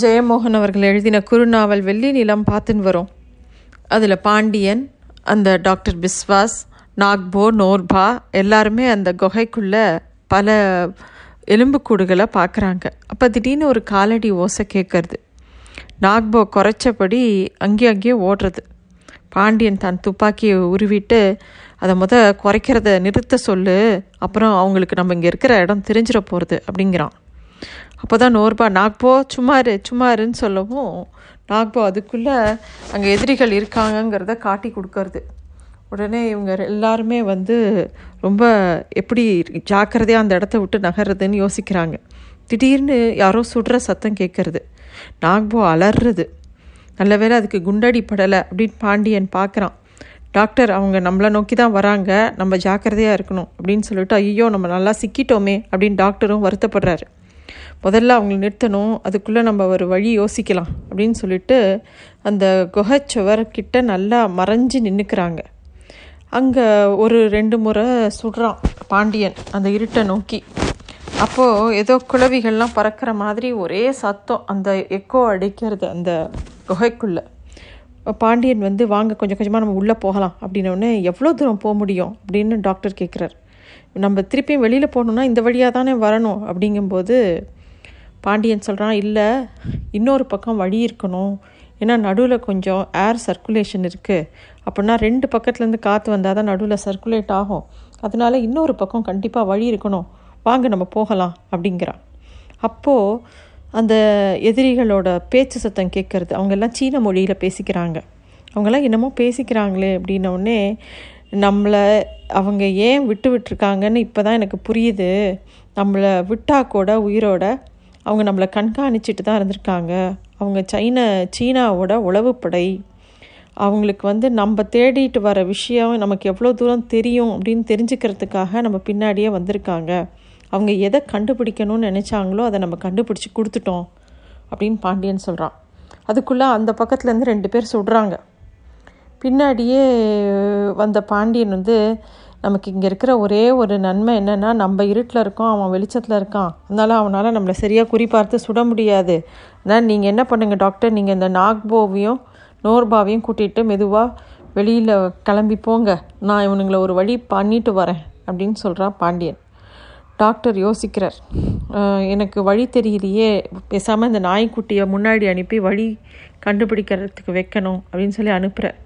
ஜெயமோகன் அவர்கள் எழுதின குறுநாவல் வெள்ளி நிலம் பார்த்துன்னு வரும். அதில் பாண்டியன் அந்த டாக்டர் பிஸ்வாஸ் நாக்போ நோர்பா எல்லாருமே அந்த குகைக்குள்ளே பல எலும்புக்கூடுகளை பார்க்குறாங்க. அப்போ திடீர்னு ஒரு காலடி ஓசை கேட்கறது. நாக்போ குறைச்சபடி அங்கேயும் அங்கேயே ஓடுறது. பாண்டியன் தன் துப்பாக்கியை உருவிட்டு அதை முத குறைக்கிறத நிறுத்த சொல்லு. அப்புறம் அவங்களுக்கு நம்ம இங்கே இருக்கிற இடம் தெரிஞ்சிட போகிறது அப்படிங்கிறான். அப்போ தான் நோர்பா நாக்போ சும்மாரு சும்மாருன்னு சொல்லவும் நாக்போ அதுக்குள்ளே அங்கே எதிரிகள் இருக்காங்கங்கிறத காட்டி கொடுக்கறது. உடனே இவங்க எல்லாருமே வந்து ரொம்ப எப்படி ஜாக்கிரதையாக அந்த இடத்த விட்டு நகர்றதுன்னு யோசிக்கிறாங்க. திடீர்னு யாரோ சுடுற சத்தம் கேட்கறது. நாக்போ அலறுறது நல்ல வேளை அதுக்கு குண்டடி படலை அப்படின்னு பாண்டியன் பார்க்குறான் டாக்டர் அவங்க நம்மளை நோக்கி தான் வராங்க. நம்ம ஜாக்கிரதையாக இருக்கணும் அப்படின்னு சொல்லிட்டு ஐயோ நம்ம நல்லா சிக்கிட்டோமே அப்படின்னு டாக்டரும் வருத்தப்படுறாரு. முதல்ல அவங்கள நிறுத்தணும் அதுக்குள்ளே நம்ம ஒரு வழி யோசிக்கலாம் அப்படின்னு சொல்லிட்டு அந்த குகைச்சுவர்கிட்ட நல்லா மறைஞ்சு நின்றுக்கிறாங்க அங்கே ஒரு ரெண்டு முறை சுடுறான் பாண்டியன் அந்த இருட்டை நோக்கி. அப்போது ஏதோ குழவிகள்லாம் பறக்கிற மாதிரி ஒரே சத்தம் அந்த எக்கோ அடிக்கிறது அந்த குகைக்குள்ளே. பாண்டியன் வந்து வாங்க கொஞ்சம் கொஞ்சமாக நம்ம உள்ளே போகலாம். அப்படின்னோடனே எவ்வளோ தூரம் போக முடியும்? அப்படின்னு டாக்டர் கேட்குறாரு நம்ம திருப்பியும் வெளியில் போகணுன்னா இந்த வழியாக தானே வரணும்? அப்படிங்கும்போது பாண்டியன் சொல்கிறான் இல்லை இன்னொரு பக்கம் வழி இருக்கணும். ஏன்னா நடுவில் கொஞ்சம் ஏர் சர்க்குலேஷன் இருக்குது அப்படின்னா ரெண்டு பக்கத்துலேருந்து காற்று வந்தால் தான் நடுவில் சர்க்குலேட் ஆகும். அதனால இன்னொரு பக்கம் கண்டிப்பாக வழி இருக்கணும். வாங்க நம்ம போகலாம் அப்படிங்கிறான். அப்போது அந்த எதிரிகளோட பேச்சு சத்தம் கேட்குறது அவங்கெல்லாம் சீன மொழியில் பேசிக்கிறாங்க. அவங்கெல்லாம் என்னமோ பேசிக்கிறாங்களே அப்படின்னோடனே நம்மளை அவங்க ஏன் விட்டு விட்டுருக்காங்கன்னு இப்போ தான் எனக்கு புரியுது. நம்மளை விட்டா கூட உயிரோட அவங்க நம்மளை கண்காணிச்சிட்டு தான் இருந்திருக்காங்க. அவங்க சைன சீனாவோட உளவுப்படை. அவங்களுக்கு வந்து நம்ம தேடிட்டு வர விஷயம் நமக்கு எவ்வளோ தூரம் தெரியும் அப்படின்னு தெரிஞ்சுக்கிறதுக்காக நம்ம பின்னாடியே வந்திருக்காங்க. அவங்க எதை கண்டுபிடிக்கணும்னு நினச்சாங்களோ அதை நம்ம கண்டுபிடிச்சி கொடுத்துட்டோம் அப்படின்னு பாண்டியன் சொல்கிறான் அதுக்குள்ளே அந்த பக்கத்துலேருந்து ரெண்டு பேர் சுடுறாங்க பின்னாடியே வந்த பாண்டியன் வந்து நமக்கு இங்கே இருக்கிற ஒரே ஒரு நன்மை என்னென்னா நம்ம இருட்டில் இருக்கோம் அவன் வெளிச்சத்தில் இருக்கான். அதனால் அவனால் நம்மளை சரியாக குறிப்பார்த்து சுட முடியாது. அதனால் நீங்கள் என்ன பண்ணுங்கள் டாக்டர் நீங்கள் இந்த நாக்போவையும் நோர்பாவையும் கூட்டிகிட்டு மெதுவாக வெளியில் கிளம்பி போங்க. நான் இவனுங்களை ஒரு வழி பண்ணிட்டு வரேன் அப்படின்னு சொல்கிறான் பாண்டியன். டாக்டர் யோசிக்கிறார். எனக்கு வழி தெரியலையே பேசாமல் இந்த நாய்க்குட்டியை முன்னாடி அனுப்பி வழி கண்டுபிடிக்கிறதுக்கு வைக்கணும் அப்படின்னு சொல்லி அனுப்புகிறார்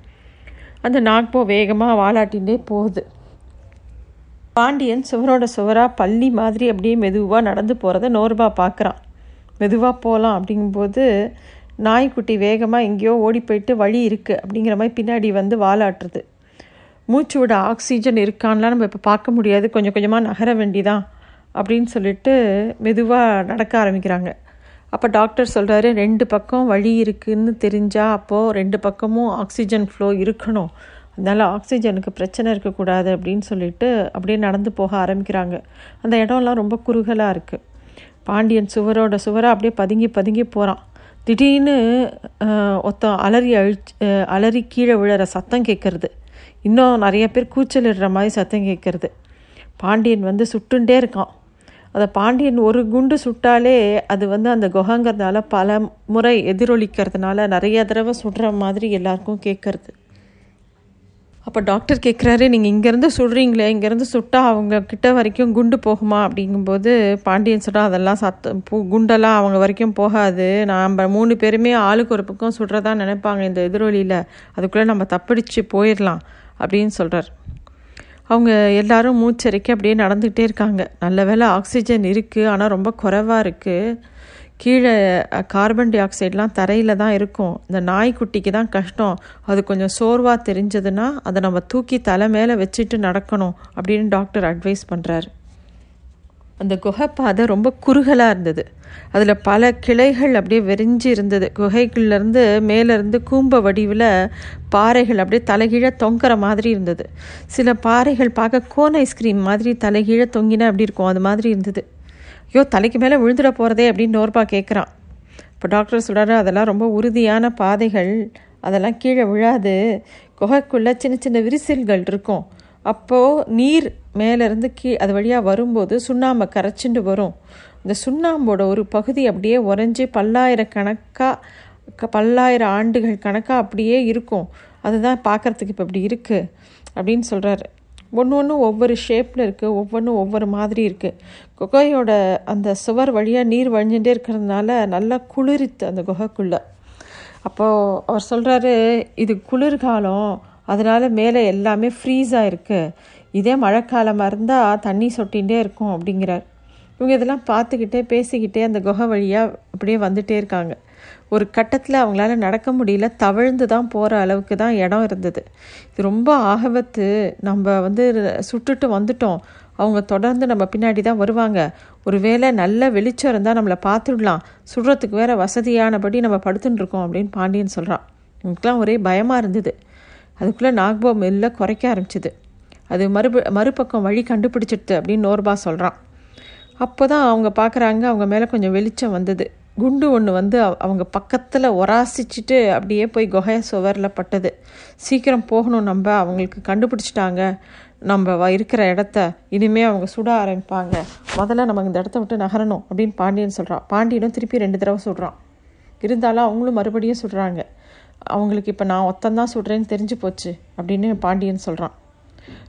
அந்த நாக்போ வேகமாக வாலாட்டிகிட்டே போகுது. பாண்டியன் சுவரோட சுவராக பள்ளி மாதிரி அப்படியே மெதுவாக நடந்து போகிறத நோர்பா பார்க்குறான் மெதுவாக போகலாம் அப்படிங்கும்போது நாய்க்குட்டி வேகமாக எங்கேயோ ஓடி போயிட்டு வழி இருக்குது அப்படிங்கிற மாதிரி பின்னாடி வந்து வாலாட்டுறது. மூச்சு விட ஆக்சிஜன் இருக்கான்லாம் நம்ம இப்போ பார்க்க முடியாது கொஞ்சம் கொஞ்சமாக நகர வேண்டிதான் அப்படின்னு சொல்லிட்டு மெதுவாக நடக்க ஆரம்பிக்கிறாங்க. அப்போ டாக்டர் சொல்கிறாரு ரெண்டு பக்கம் வழி இருக்குதுன்னு தெரிஞ்சால் அப்போது ரெண்டு பக்கமும் ஆக்சிஜன் ஃப்ளோ இருக்கணும். அதனால் ஆக்சிஜனுக்கு பிரச்சனை இருக்கக்கூடாது அப்படின்னு சொல்லிட்டு அப்படியே நடந்து போக ஆரம்பிக்கிறாங்க. அந்த இடம்லாம் ரொம்ப குறுகலாக இருக்குது பாண்டியன் சுவரோட சுவராக அப்படியே பதுங்கி பதுங்கி போகிறான் திடீர்னு ஒருத்தன் அலறி அழிச்சு அலறி கீழே விழுற சத்தம் கேட்குறது இன்னும் நிறைய பேர் கூச்சலிடுற மாதிரி சத்தம் கேட்குறது பாண்டியன் வந்து சுட்டுண்டே இருக்கான். அதை பாண்டியன் ஒரு குண்டு சுட்டாலே அது வந்து அந்த குகங்கிறதுனால பல முறை எதிரொலிக்கிறதுனால நிறைய தடவை சுடுற மாதிரி எல்லாருக்கும் கேட்குறது அப்போ டாக்டர் கேட்குறாரு நீங்கள் இங்கேருந்து சுடுறீங்களே இங்கேருந்து சுட்டால் அவங்க கிட்ட வரைக்கும் குண்டு போகுமா? அப்படிங்கும்போது பாண்டியன் சொல்கிறான் அதெல்லாம் சத்தம் பூ குண்டெல்லாம் அவங்க வரைக்கும் போகாது. நாம் மூணு பேருமே ஆளுக்கு ஒரு பக்கம் சுடுறதா நினைப்பாங்க இந்த எதிரொலியில். அதுக்குள்ளே நம்ம தப்பிடிச்சு போயிடலாம் அப்படின்னு சொல்கிறார் அவங்க எல்லாரும் மூச்சரிக்கை அப்படியே நடந்துக்கிட்டே இருக்காங்க. நல்ல வேலை ஆக்சிஜன் இருக்குது ஆனால் ரொம்ப குறைவாக இருக்குது கீழே கார்பன் டை ஆக்சைடெலாம் தரையில் தான் இருக்கும். இந்த நாய்க்குட்டிக்கு தான் கஷ்டம். அது கொஞ்சம் சோர்வாக தெரிஞ்சதுன்னா அதை நம்ம தூக்கி தலை மேலே வச்சுட்டு நடக்கணும் அப்படின்னு டாக்டர் அட்வைஸ் பண்ணுறாரு அந்த குகைப்பாதை ரொம்ப குறுகலாக இருந்தது. அதில் பல கிளைகள் அப்படியே வெறிஞ்சு இருந்தது. குகைகள்லேருந்து மேலேருந்து கூம்ப வடிவில் பாறைகள் அப்படியே தலைகீழ தொங்குற மாதிரி இருந்தது. சில பாறைகள் பார்க்க கோன் ஐஸ்கிரீம் மாதிரி தலைகீழ தொங்கினா அப்படி இருக்கும். அது மாதிரி இருந்தது. ஐயோ தலைக்கு மேலே விழுந்துட போகிறதே அப்படின்னு நோர்பா கேட்குறான் இப்போ டாக்டர் சொல்கிறாரு அதெல்லாம் ரொம்ப உறுதியான பாதைகள். அதெல்லாம் கீழே விழாது. குகைக்குள்ளே சின்ன சின்ன விரிசல்கள் இருக்கும். அப்போது நீர் மேலேருந்து கீ அது வழியாக வரும்போது சுண்ணாம்பை கரைச்சிண்டு வரும். இந்த சுண்ணாம்போட ஒரு பகுதி அப்படியே உறைஞ்சி பல்லாயிரக்கணக்காக பல்லாயிரம் ஆண்டுகள் கணக்காக அப்படியே இருக்கும். அதுதான் பார்க்குறதுக்கு இப்போ இப்படி இருக்குது அப்படின்னு சொல்கிறாரு ஒன்று ஒன்று ஒவ்வொரு ஷேப்பில் இருக்குது ஒவ்வொன்றும் ஒவ்வொரு மாதிரி இருக்குது குகையோட அந்த சுவர் வழியாக நீர் வழிஞ்சுட்டே இருக்கிறதுனால நல்லா குளிரித்து அந்த குகைக்குள்ளே. அப்போது அவர் சொல்கிறாரு இது குளிர்காலம் அதனால் மேலே எல்லாமே ஃப்ரீஸாக இருக்குது இதே மழைக்காலமாக இருந்தால் தண்ணி சொட்டிகிட்டே இருக்கும் அப்படிங்கிறார். இவங்க இதெல்லாம் பார்த்துக்கிட்டே பேசிக்கிட்டே அந்த குகை வழியாக அப்படியே வந்துகிட்டே இருக்காங்க. ஒரு கட்டத்தில் அவங்களால நடக்க முடியல தவழ்ந்து தான் போகிற அளவுக்கு தான் இடம் இருந்தது. இது ரொம்ப ஆகவத்து நம்ம வந்து சுட்டுட்டு வந்துட்டோம். அவங்க தொடர்ந்து நம்ம பின்னாடி தான் வருவாங்க. ஒரு வேளை நல்ல வெளிச்சம் இருந்தால் நம்மளை பார்த்துடலாம். சுடுறதுக்கு வேற வசதியானபடி நம்ம படுத்துட்டு இருக்கோம் அப்படின்னு பாண்டியன் சொல்கிறான் எனக்குலாம் ஒரே பயமாக இருந்தது. அதுக்குள்ளே நாக்போ மெல்ல குறைக்க ஆரம்பிச்சிது. அது மறுப மறுபக்கம் வழி கண்டுபிடிச்சிடுது அப்படின்னு நோர்பா சொல்கிறான் அப்போ தான் அவங்க பார்க்குறாங்க அவங்க மேலே கொஞ்சம் வெளிச்சம் வந்தது. குண்டு ஒன்று வந்து அவங்க பக்கத்தில் ஒராசிச்சுட்டு அப்படியே போய் குகைய சுவரில் பட்டது. சீக்கிரம் போகணும் நம்ம அவங்களுக்கு கண்டுபிடிச்சிட்டாங்க. நம்ம இருக்கிற இடத்த இனிமேல் அவங்க சுட ஆரம்பிப்பாங்க. முதல்ல நம்ம இந்த இடத்த விட்டு நகரணும் அப்படின்னு பாண்டியன் சொல்கிறான் பாண்டியனும் திருப்பி ரெண்டு தடவை சுடுறான். இருந்தாலும் அவங்களும் மறுபடியும் சுடுறாங்க. அவங்களுக்கு இப்போ நான் ஒத்தந்தான் சுடுறேன்னு தெரிஞ்சு போச்சு அப்படின்னு பாண்டியன் சொல்கிறான்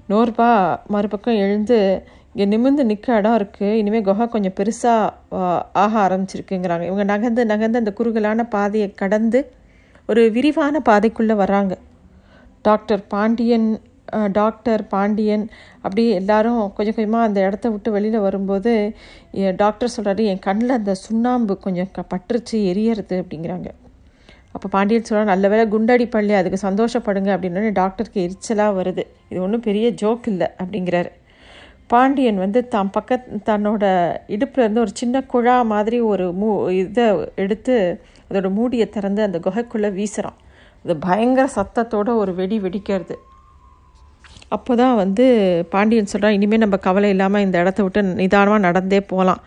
நூறுபா மறுபக்கம் எழுந்து இங்கே நிமிர்ந்து நிற்க இடம் இருக்குது இனிமேல் குகை கொஞ்சம் பெருசாக ஆக ஆரம்பிச்சிருக்குங்கிறாங்க. இவங்க நகர்ந்து நகர்ந்து அந்த குறுகலான பாதையை கடந்து ஒரு விரிவான பாதைக்குள்ளே வராங்க டாக்டர் பாண்டியன் டாக்டர் பாண்டியன் அப்படி எல்லாரும் கொஞ்சம் கொஞ்சமாக அந்த இடத்த விட்டு வெளியில் வரும்போது டாக்டர் சொல்கிறாரு என் கண்ணில் அந்த சுண்ணாம்பு கொஞ்சம் க பற்றுச்சு எரியறது அப்படிங்கிறாங்க. அப்போ பாண்டியன் சொல்கிறார் நல்ல வேலை குண்டடி பள்ளி அதுக்கு சந்தோஷப்படுங்க அப்படின்னு டாக்டருக்கு எரிச்சலாக வருது. இது ஒன்றும் பெரிய ஜோக் இல்லை அப்படிங்கிறாரு. பாண்டியன் வந்து தான் பக்க தன்னோட இடுப்புலேருந்து ஒரு சின்ன குழா மாதிரி ஒரு மூ இதை எடுத்து அதோட மூடியை திறந்து அந்த குகைக்குள்ளே வீசுகிறான் அது பயங்கர சத்தத்தோட ஒரு வெடி வெடிக்கிறது. அப்போ தான் வந்து பாண்டியன் சொல்கிறான் இனிமேல் நம்ம கவலை இல்லாமல் இந்த இடத்த விட்டு நிதானமாக நடந்தே போகலாம்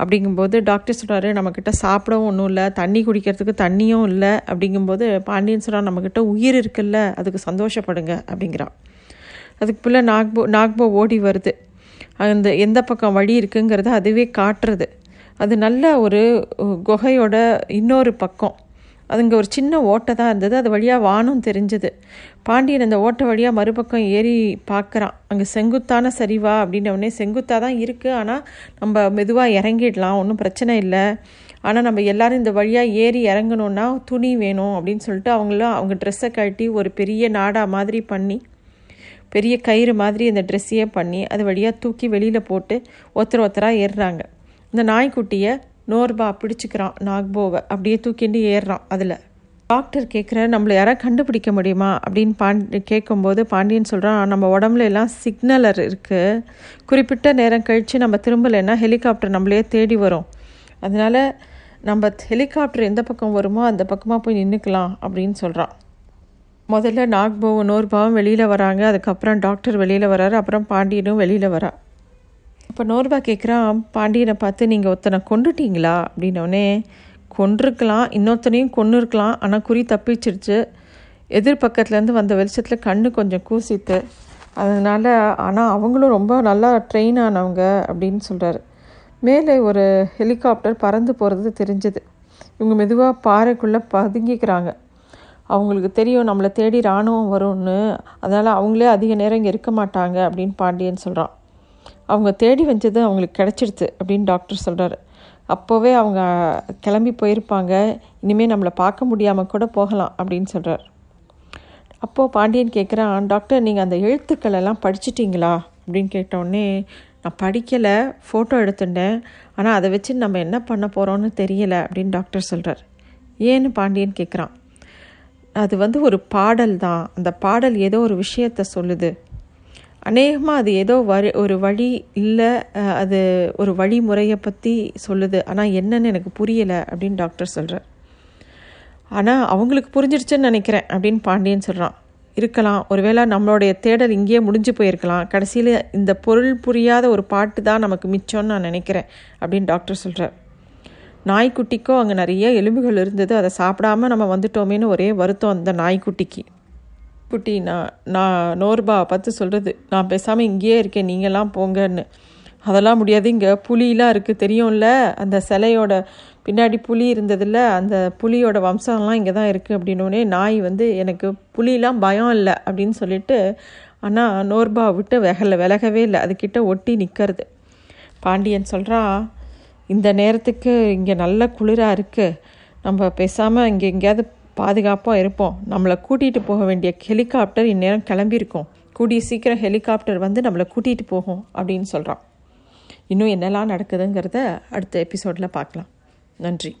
அப்படிங்கும்போது டாக்டர் சொல்கிறாரு நம்மக்கிட்ட சாப்பிடவும் ஒன்றும் இல்லை தண்ணி குடிக்கிறதுக்கு தண்ணியும் இல்லை. அப்படிங்கும்போது பாண்டியன் சொல்கிறான் நம்மக்கிட்ட உயிர் இருக்குல்ல அதுக்கு சந்தோஷப்படுங்க அப்படிங்கிறான். அதுக்கு பிள்ளை நாக்போ நாக்போ ஓடி வருது. அந்த எந்த பக்கம் வழி இருக்குங்கிறத அதுவே காட்டுறது. அது நல்ல ஒரு குகையோட இன்னொரு பக்கம். அதுங்க ஒரு சின்ன ஓட்டை தான் இருந்தது. அது வழியாக வானம் தெரிஞ்சது. பாண்டியன் அந்த ஓட்டை வழியாக மறுபக்கம் ஏறி பார்க்குறான் அங்கே செங்குத்தான சரிவா அப்படின்னவுடனே செங்குத்தாக தான் இருக்குது ஆனால் நம்ம மெதுவாக இறங்கிடலாம். ஒன்றும் பிரச்சனை இல்லை. ஆனால் நம்ம எல்லோரும் இந்த வழியாக ஏறி இறங்கணுன்னா துணி வேணும் அப்படின்னு சொல்லிட்டு அவங்களும் அவங்க ட்ரெஸ்ஸை கட்டி ஒரு பெரிய நாடா மாதிரி பண்ணி பெரிய கயிறு மாதிரி அந்த ட்ரெஸ்ஸையே பண்ணி அது வழியாக தூக்கி வெளியில் போட்டு ஒருத்தர் ஒருத்தராக ஏறுறாங்க. இந்த நாய்க்குட்டியை நோர்பா பிடிச்சிக்கிறான் நாக்போவை. அப்படியே தூக்கிண்டு ஏறுறான் அதில். டாக்டர் கேட்குற நம்மளை யாராவது கண்டுபிடிக்க முடியுமா? அப்படின்னு பாண்டி கேட்கும்போது பாண்டியன் சொல்கிறான் நம்ம உடம்புல எல்லாம் சிக்னலர் இருக்குது குறிப்பிட்ட நேரம் கழித்து நம்ம திரும்பலைன்னா ஹெலிகாப்டர் நம்மளே தேடி வரும். அதனால் நம்ம ஹெலிகாப்டர் எந்த பக்கம் வருமோ அந்த பக்கமாக போய் நின்றுக்கலாம் அப்படின்னு சொல்கிறான் முதல்ல நாக்போவும் நோர்பாவும் வெளியில் வராங்க. அதுக்கப்புறம் டாக்டர் வெளியில் வராரு. அப்புறம் பாண்டியனும் வெளியில் வரா. இப்போ நோர்பா கேட்குறான் பாண்டியனை பார்த்து நீங்கள் ஒருத்தனை கொண்டுட்டீங்களா அப்படின்னோடனே கொண்டிருக்கலாம் இன்னொருத்தனையும் கொண்டு இருக்கலாம் ஆனால் குறி தப்பிச்சிருச்சு. எதிர்பக்கத்துலேருந்து வந்த வெளிச்சத்தில் கண்ணு கொஞ்சம் கூசித்து அதனால் ஆனால் அவங்களும் ரொம்ப நல்லா ட்ரெயின் ஆனவங்க அப்படின்னு சொல்கிறாரு மேலே ஒரு ஹெலிகாப்டர் பறந்து போகிறது தெரிஞ்சது. இவங்க மெதுவாக பாறைக்குள்ளே பதுங்கிக்கிறாங்க. அவங்களுக்கு தெரியும் நம்மளை தேடி இராணுவம் வரும்னு. அதனால் அவங்களே அதிக நேரம் இங்கே இருக்க மாட்டாங்க அப்படின்னு பாண்டியன் சொல்கிறான் அவங்க தேடி வந்தது அவங்களுக்கு கிடச்சிடுது அப்படின்னு டாக்டர் சொல்கிறார் அப்போவே அவங்க கிளம்பி போயிருப்பாங்க. இனிமேல் நம்மளை பார்க்க முடியாமல் கூட போகலாம் அப்படின்னு சொல்கிறார் அப்போது பாண்டியன் கேட்குறான் டாக்டர் நீங்கள் அந்த எழுத்துக்கள் எல்லாம் படிச்சிட்டிங்களா? அப்படின்னு கேட்டோடனே நான் படிக்கலை ஃபோட்டோ எடுத்துட்டேன். ஆனால் அதை வச்சு நம்ம என்ன பண்ண போகிறோன்னு தெரியலை அப்படின்னு டாக்டர் சொல்கிறார் ஏன்னு பாண்டியன் கேட்குறான் அது வந்து ஒரு பாடல் தான் அந்த பாடல் ஏதோ ஒரு விஷயத்த சொல்லுது. அநேகமாக அது ஏதோ வரி ஒரு வழி இல்லை அது ஒரு வழிமுறையை பற்றி சொல்லுது. ஆனால் என்னன்னு எனக்கு புரியலை அப்படின்னு டாக்டர் சொல்கிறார் ஆனால் அவங்களுக்கு புரிஞ்சிருச்சுன்னு நினைக்கிறேன் அப்படின்னு பாண்டியன் சொல்கிறான் இருக்கலாம். ஒருவேளை நம்மளுடைய தேடல் இங்கேயே முடிஞ்சு போயிருக்கலாம். கடைசியில் இந்த பொருள் புரியாத ஒரு பாட்டு தான் நமக்கு மிச்சம்னு நான் நினைக்கிறேன் அப்படின்னு டாக்டர் சொல்கிறார் நாய்க்குட்டிக்கும் அங்கே நிறைய எலும்புகள் இருந்தது. அதை சாப்பிடாம நம்ம வந்துட்டோமேனு ஒரே வருத்தம் அந்த நாய்க்குட்டிக்கு. குட்டி நான் நான் நோர்பா பார்த்து சொல்கிறது நான் பேசாமல் இங்கேயே இருக்கேன் நீங்களாம் போங்கன்னு. அதெல்லாம் முடியாது. இங்கே புலிலாம் இருக்குது தெரியும்ல? அந்த சிலையோட பின்னாடி புலி இருந்ததில்ல? அந்த புலியோட வம்சம்லாம் இங்கே தான் இருக்குது அப்படின்னோடனே நாய் வந்து எனக்கு புலிலாம் பயம் இல்லை அப்படின்னு சொல்லிட்டு ஆனால் நோர்பா விட்டு விகல விலகவே இல்லை. அதுக்கிட்ட ஒட்டி நிற்கிறது பாண்டியன் சொல்கிறான் இந்த நேரத்துக்கு இங்கே நல்ல குளிராக இருக்குது நம்ம பேசாமல் இங்கே எங்கேயாவது பாதுகாப்பாக இருப்போம். நம்மளை கூட்டிகிட்டு போக வேண்டிய ஹெலிகாப்டர் இந்நேரம் கிளம்பியிருக்கோம். கூடிய சீக்கிரம் ஹெலிகாப்டர் வந்து நம்மளை கூட்டிகிட்டு போகும் அப்படின்னு சொல்கிறான் இன்னும் என்னெல்லாம் நடக்குதுங்கிறத அடுத்த எபிசோடில் பார்க்கலாம். நன்றி.